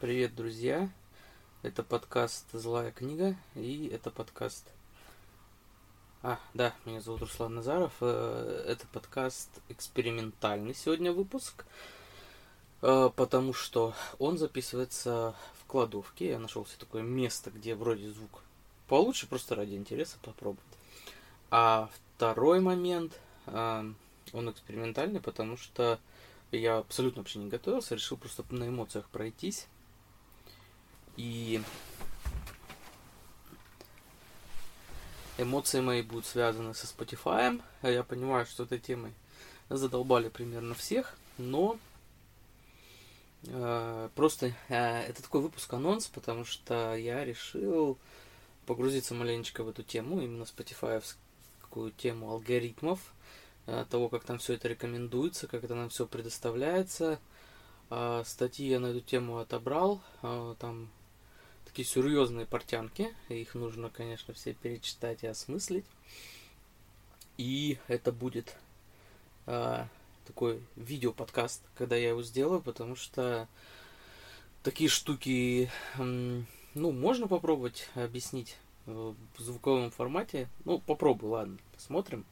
Привет, друзья! Это подкаст «Злая книга» и это подкаст... А, да, меня зовут Руслан Назаров. Э, это подкаст экспериментальный сегодня выпуск, э, потому что он записывается в кладовке. Я нашел себе такое место, где вроде звук получше, просто ради интереса попробовать. А второй момент, э, он экспериментальный, потому что я абсолютно вообще не готовился, решил просто на эмоциях пройтись и эмоции мои будут связаны со Spotify. Я понимаю, что этой темой задолбали примерно всех, но э, просто э, это такой выпуск анонс, потому что я решил погрузиться маленечко в эту тему, именно какую тему алгоритмов, э, того, как там все это рекомендуется, как это нам все предоставляется. Э, статьи я на эту тему отобрал, э, там такие серьезные портянки. Их нужно, конечно, все перечитать и осмыслить. И это будет э, такой видеоподкаст, когда я его сделаю, потому что такие штуки, э, ну, можно попробовать объяснить в звуковом формате. Ну, попробуй, ладно, посмотрим.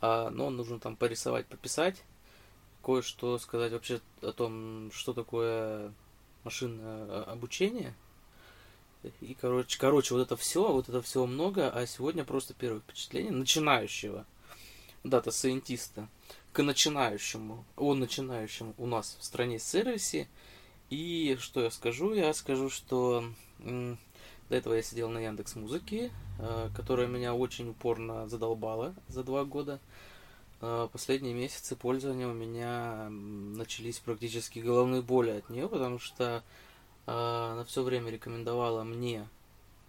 А, но нужно там порисовать, пописать, кое-что сказать вообще о том, что такое машинное а, обучение – и, короче, короче, вот это все, вот это всего много, а сегодня просто первое впечатление начинающего data scientist а к начинающему, о начинающем у нас в стране сервисе. И что я скажу? Я скажу, что до этого я сидел на Яндекс Музыке, э, которая меня очень упорно задолбала за два года. Э, последние месяцы пользования у меня начались практически головные боли от нее, потому что она все время рекомендовала мне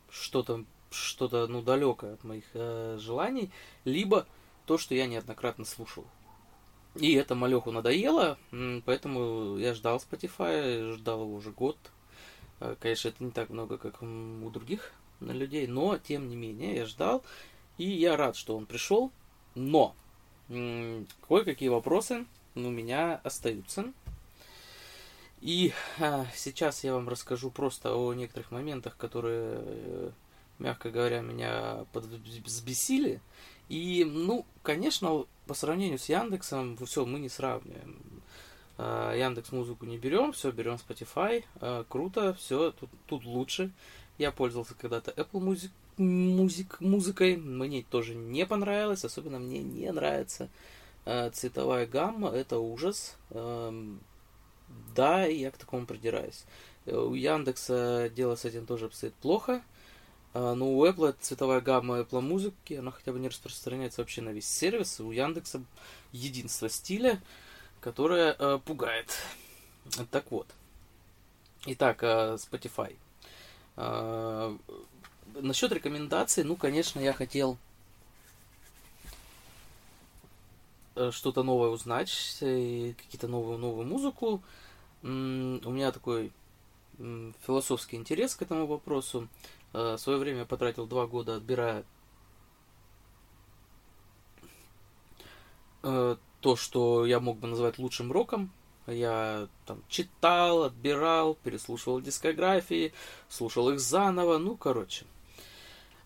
что-то, что-то, ну, далекое от моих э, желаний, либо то, что я неоднократно слушал. И это Малеху надоело, поэтому я ждал Spotify, ждал его уже год. А, конечно, это не так много, как у других людей, но, тем не менее, я ждал, и я рад, что он пришел, но кое-какие вопросы у меня остаются. И а, сейчас я вам расскажу просто о некоторых моментах, которые, э, мягко говоря, меня взбесили. И, ну, конечно, по сравнению с Яндексом, все, мы не сравниваем. А, Яндекс музыку не берем, все, берем Spotify. А, круто, все, тут, тут лучше. Я пользовался когда-то Apple Music, музик, музыкой. Мне тоже не понравилось, особенно мне не нравится а, цветовая гамма. Это ужас. Да, я к такому придираюсь. Э, у Яндекса дело с этим тоже обстоит плохо. А, но у Apple цветовая гамма Apple музыки, она хотя бы не распространяется вообще на весь сервис. У Яндекса единство стиля, которое э, пугает. Так вот. Итак, э, Spotify. Э, насчет рекомендаций, ну, конечно, я хотел э, что-то новое узнать, какие-то новую новую музыку у меня такой философский интерес к этому вопросу. Э, в свое время я потратил два года, отбирая э, то, что я мог бы назвать лучшим роком. Я там читал, отбирал, переслушивал дискографии, слушал их заново, ну, короче.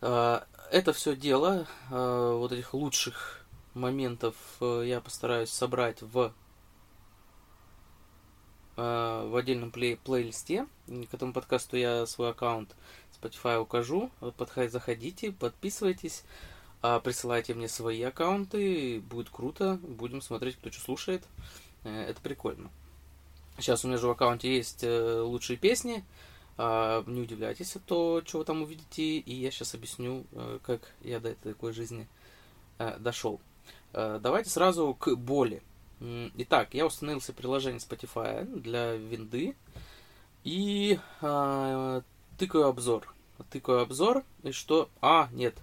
Э, это все дело, вот этих лучших моментов я постараюсь собрать в Э, в отдельном плей плейлисте. К этому подкасту я свой аккаунт Spotify укажу. Подходите, заходите, подписывайтесь, а, присылайте мне свои аккаунты. Будет круто. Будем смотреть, кто что слушает. Э, это прикольно. Сейчас у меня же в аккаунте есть э, лучшие песни. А, не удивляйтесь, а то, что вы там увидите. И я сейчас объясню, как я до такой жизни дошел. Давайте сразу к боли. Итак, я установил себе приложение Spotify для винды и э, тыкаю обзор. Тыкаю обзор, и что... А, нет,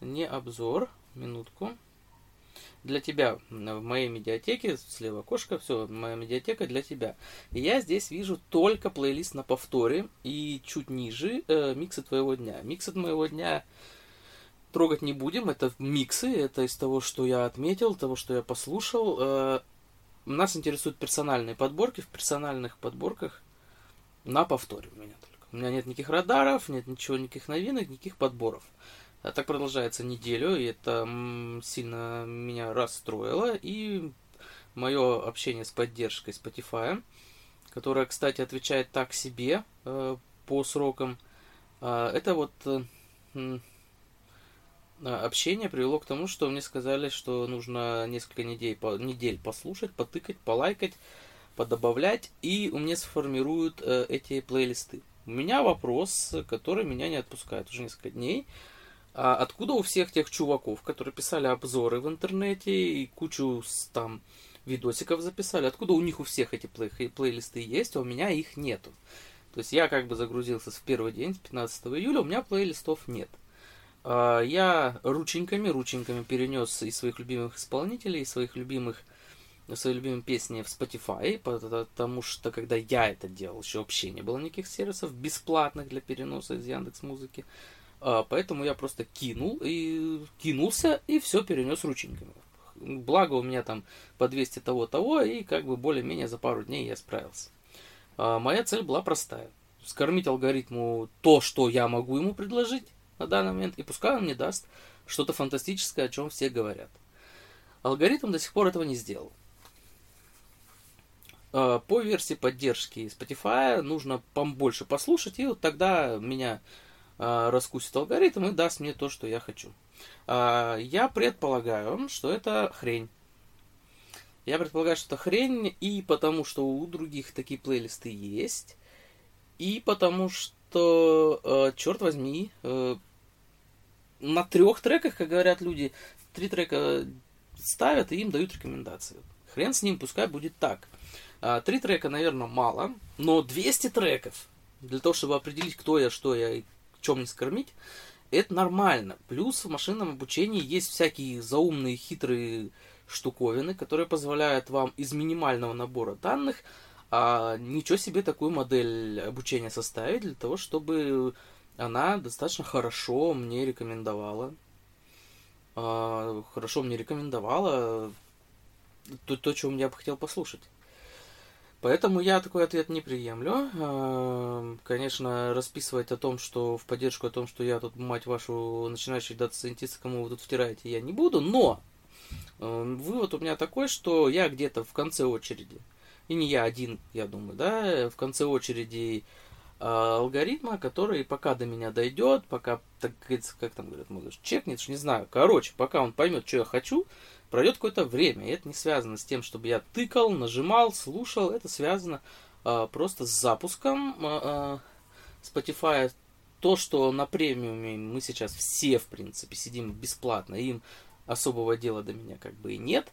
не обзор, минутку. Для тебя в моей медиатеке, слева окошко, все, моя медиатека для тебя. И я здесь вижу только плейлист на повторе и чуть ниже э, миксы твоего дня. Миксы моего дня трогать не будем, это миксы, это из того, что я отметил, того, что я послушал. Э, нас интересуют персональные подборки. В персональных подборках на повторе у меня только. У меня нет никаких радаров, нет ничего, никаких новинок, никаких подборов. А так продолжается неделю, и это сильно меня расстроило. И мое общение с поддержкой Spotify, которая, кстати, отвечает так себе э, по срокам, э, это вот э, общение привело к тому, что мне сказали, что нужно несколько недель, по, недель послушать, потыкать, полайкать, подобавлять, и у меня сформируют э, эти плейлисты. У меня вопрос, который меня не отпускает уже несколько дней. А откуда у всех тех чуваков, которые писали обзоры в интернете и кучу там видосиков записали, откуда у них у всех эти плей плейлисты есть, а у меня их нету. То есть я как бы загрузился в первый день, с 15 июля, у меня плейлистов нет. А, я рученьками, рученьками перенес из своих любимых исполнителей, из своих любимых свои любимые песни в Spotify, потому что когда я это делал, еще вообще не было никаких сервисов бесплатных для переноса из Яндекс Музыки. А, поэтому я просто кинул и кинулся и все перенес рученьками. Благо у меня там по 200 того-того, и как бы более-менее за пару дней я справился. А, моя цель была простая. Скормить алгоритму то, что я могу ему предложить на данный момент, и пускай он мне даст что-то фантастическое, о чем все говорят. Алгоритм до сих пор этого не сделал. А, по версии поддержки Spotify нужно побольше послушать, и вот тогда меня а, раскусит алгоритм и даст мне то, что я хочу. А, я предполагаю, что это хрень. Я предполагаю, что это хрень и потому, что у других такие плейлисты есть, и потому что, черт возьми, э, на трех треках, как говорят люди, три трека ставят и им дают рекомендации. Хрен с ним, пускай будет так. А, три трека, наверное, мало, но 200 треков для того, чтобы определить, кто я, что я и чем не скормить, это нормально. Плюс в машинном обучении есть всякие заумные, хитрые штуковины, которые позволяют вам из минимального набора данных а, ничего себе такую модель обучения составить для того, чтобы она достаточно хорошо мне рекомендовала. А, хорошо мне рекомендовала то, то, чего я бы хотел послушать. Поэтому я такой ответ не приемлю. Эм, конечно, расписывать о том, что в поддержку о том, что я тут, мать вашу, начинающий data scientist, кому вы тут втираете, я не буду, но эм, вывод у меня такой, что я где-то в конце очереди, и не я один, я думаю, да, в конце очереди э, алгоритма, который пока до меня дойдет, пока, так как там говорят, может, чекнет, не знаю, короче, пока он поймет, что я хочу, пройдет какое-то время. И это не связано с тем, чтобы я тыкал, нажимал, слушал. Это связано а, просто с запуском а, а, Spotify. То, что на премиуме мы сейчас все, в принципе, сидим бесплатно, им особого дела до меня как бы и нет.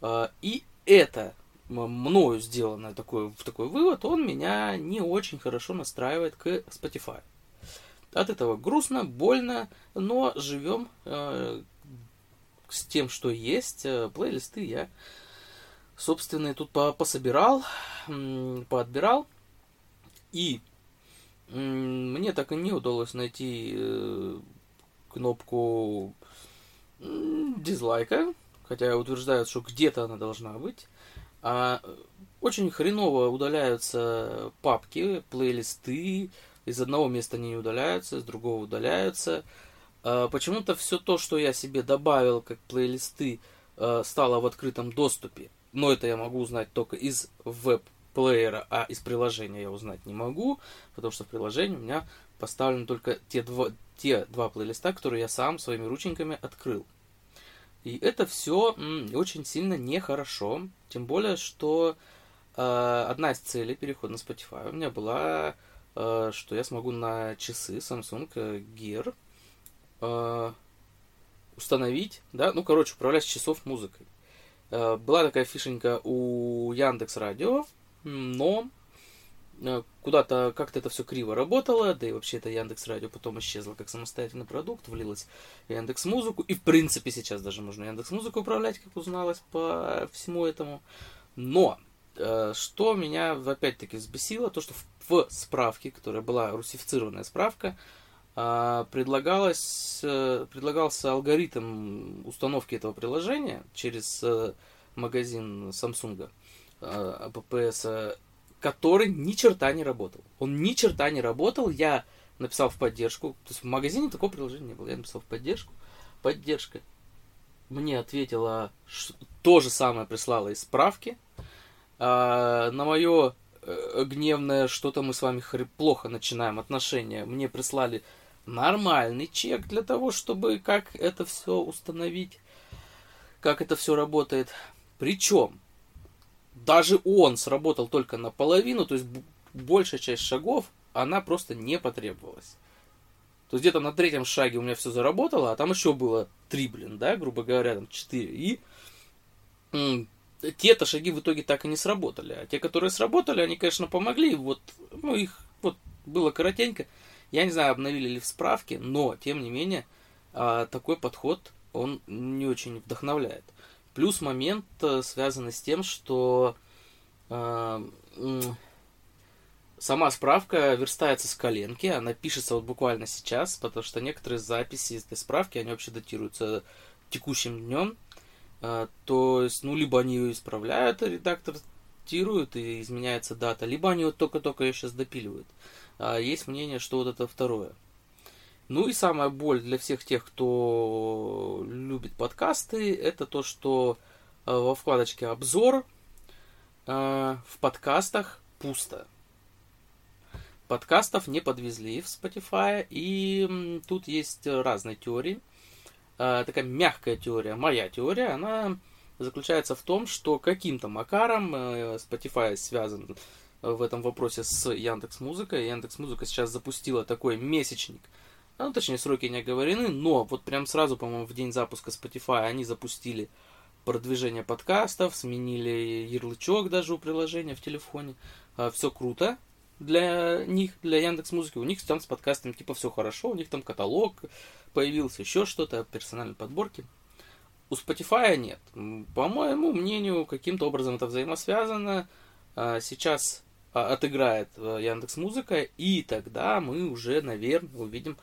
А, и это мною сделанное такой, такой вывод, он меня не очень хорошо настраивает к Spotify. От этого грустно, больно, но живем э, с тем, что есть. Э, плейлисты я собственные тут пособирал, поотбирал. И мне так и не удалось найти э, кнопку дизлайка, хотя утверждают, что где-то она должна быть. А очень хреново удаляются папки, плейлисты. Из одного места они не удаляются, из другого удаляются. А, почему-то все то, что я себе добавил как плейлисты, а, стало в открытом доступе. Но это я могу узнать только из веб-плеера, а из приложения я узнать не могу, потому что в приложении у меня поставлены только те два, те два плейлиста, которые я сам своими рученьками открыл. И это все очень сильно нехорошо. Тем более, что э, одна из целей перехода на Spotify у меня была, э, что я смогу на часы Samsung Gear э, установить, да, ну, короче, управлять часов музыкой. Э, была такая фишенька у Яндекс Радио, но э, куда-то как-то это все криво работало, да и вообще это Яндекс Радио потом исчезло как самостоятельный продукт, влилось в Яндекс Музыку, и в принципе сейчас даже можно Яндекс Музыку управлять, как узналось по всему этому. Но э, что меня опять-таки взбесило, то что в, справке, которая была русифицированная справка, а, предлагалось, э, предлагался алгоритм установки этого приложения через э, магазин Samsung APPS, который ни черта не работал. Он ни черта не работал, я написал в поддержку. То есть в магазине такого приложения не было. Я написал в поддержку. Поддержка мне ответила то же самое, прислала из справки. А, на мое э, гневное, что-то мы с вами плохо начинаем отношения, мне прислали нормальный чек для того, чтобы как это все установить, как это все работает. Причем даже он сработал только наполовину, то есть большая часть шагов, она просто не потребовалась. То есть где-то на третьем шаге у меня все заработало, а там еще было три, блин, да, грубо говоря, там четыре. И те-то шаги в итоге так и не сработали. А те, которые сработали, они, конечно, помогли. Вот, ну, их вот было коротенько. Я не знаю, обновили ли в справке, но, тем не менее, а, такой подход, он не очень вдохновляет. Плюс момент, э, связанный с тем, что а, сама справка верстается с коленки, она пишется вот буквально сейчас, потому что некоторые записи этой справки, они вообще датируются текущим днем. А, то есть, ну, либо они ее исправляют, редактор датирует и изменяется дата, либо они вот только-только ее сейчас допиливают. А есть мнение, что вот это второе. Ну и самая боль для всех тех, кто любит подкасты, это то, что э, во вкладочке «Обзор» э, в подкастах пусто. Подкастов не подвезли в Spotify, и тут есть разные теории. Э, такая мягкая теория, моя теория, она заключается в том, что каким-то макаром Spotify связан в этом вопросе с Яндекс Музыкой. Яндекс Музыка сейчас запустила такой месячник – ну, точнее, сроки не оговорены, но вот прям сразу, по-моему, в день запуска Spotify они запустили продвижение подкастов, сменили ярлычок даже у приложения в телефоне. А, все круто для них, для Яндекс Музыки. У них там с подкастами типа все хорошо, у них там каталог появился, еще что-то, персональные подборки. У Spotify нет. По моему мнению, каким-то образом это взаимосвязано. А, сейчас а, отыграет Яндекс Музыка, и тогда мы уже, наверное, увидим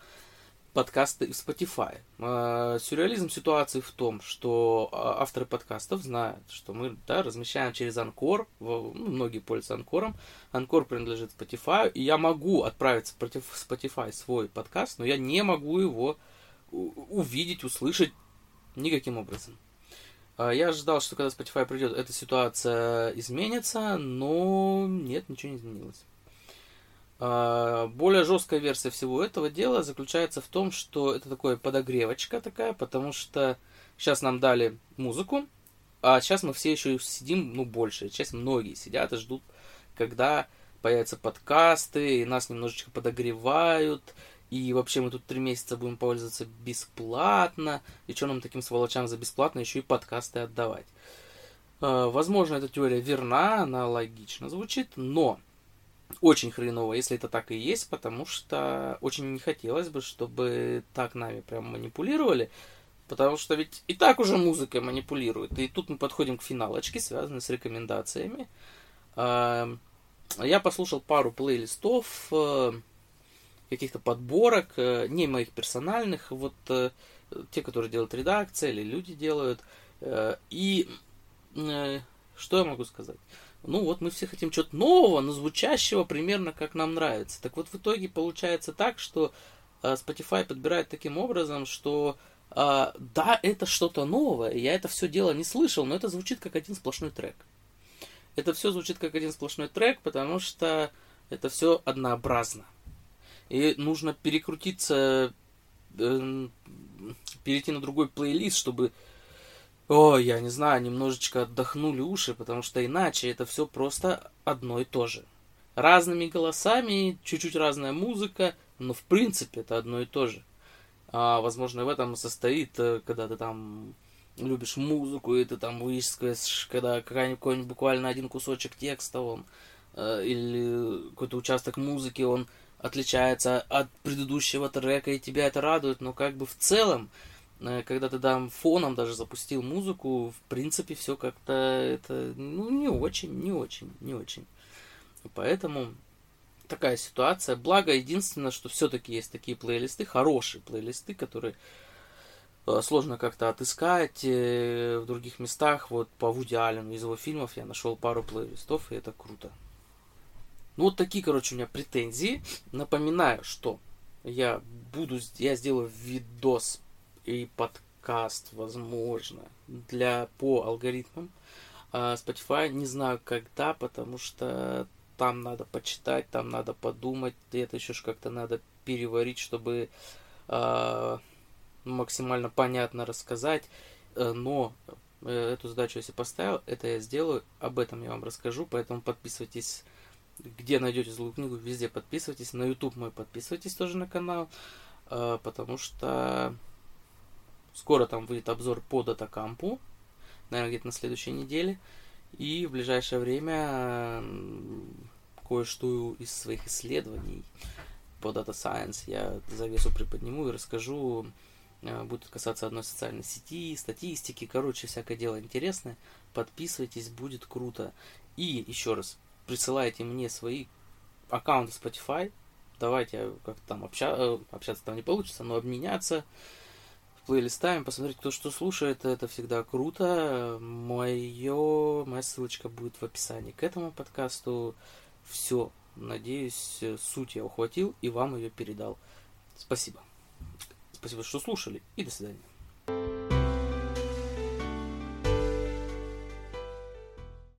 подкасты в Spotify. А, сюрреализм ситуации в том, что а, авторы подкастов знают, что мы да, размещаем через Анкор, ну, многие пользуются Анкором, Анкор принадлежит Spotify, и я могу отправить против Spotify свой подкаст, но я не могу его увидеть, услышать никаким образом. А, я ожидал, что когда Spotify придет, эта ситуация изменится, но нет, ничего не изменилось. А, более жесткая версия всего этого дела заключается в том, что это такое подогревочка такая, потому что сейчас нам дали музыку, а сейчас мы все еще сидим, ну, большая часть, многие сидят и ждут, когда появятся подкасты, и нас немножечко подогревают, и вообще мы тут три месяца будем пользоваться бесплатно, и что нам таким сволочам за бесплатно еще и подкасты отдавать. А, возможно, эта теория верна, она логично звучит, но очень хреново, если это так и есть, потому что очень не хотелось бы, чтобы так нами прям манипулировали, потому что ведь и так уже музыкой манипулируют. И тут мы подходим к финалочке, связанной с рекомендациями. А, я послушал пару плейлистов, э, каких-то подборок, э, не моих персональных, вот э, те, которые делают редакция или люди делают. И что я могу сказать? Ну вот мы все хотим чего-то нового, но звучащего примерно как нам нравится. Так вот в итоге получается так, что э, Spotify подбирает таким образом, что э, да, это что-то новое, я это все дело не слышал, но это звучит как один сплошной трек. Это все звучит как один сплошной трек, потому что это все однообразно. И нужно перекрутиться, э, перейти на другой плейлист, чтобы о, я не знаю, немножечко отдохнули уши, потому что иначе это все просто одно и то же. Разными голосами, чуть-чуть разная музыка, но в принципе это одно и то же. А, возможно, в этом состоит, э, когда ты там любишь музыку, и ты там выискиваешь, когда какой-нибудь буквально один кусочек текста, он, э, или какой-то участок музыки, он отличается от предыдущего трека, и тебя это радует, но как бы в целом когда ты там фоном даже запустил музыку, в принципе, все как-то это, ну, не очень, не очень, не очень. Поэтому такая ситуация. Благо, единственное, что все-таки есть такие плейлисты, хорошие плейлисты, которые э, сложно как-то отыскать э, в других местах. Вот по Вуди Аллену из его фильмов я нашел пару плейлистов, и это круто. Ну вот такие, короче, у меня претензии. Напоминаю, что я буду, я сделаю видос и подкаст, возможно, для по алгоритмам а Spotify. Не знаю когда, потому что там надо почитать, там надо подумать, и это еще как-то надо переварить, чтобы э, максимально понятно рассказать. Э, но э, эту задачу, если поставил, это я сделаю, об этом я вам расскажу, поэтому подписывайтесь, где найдете злую книгу, везде подписывайтесь, на YouTube мой подписывайтесь тоже на канал, э, потому что скоро там выйдет обзор по датакампу, наверное, где-то на следующей неделе. И в ближайшее время кое-что из своих исследований по Data Science я завесу приподниму и расскажу. Э, будет касаться одной социальной сети, статистики, короче, всякое дело интересное. Подписывайтесь, будет круто. И еще раз, присылайте мне свои аккаунты Spotify. Давайте как-то там обща... Э, общаться там не получится, но обменяться плейлистами, посмотреть, кто что слушает, это всегда круто. Мое, моя ссылочка будет в описании к этому подкасту. Все, надеюсь, суть я ухватил и вам ее передал. Спасибо. Спасибо, что слушали, и до свидания.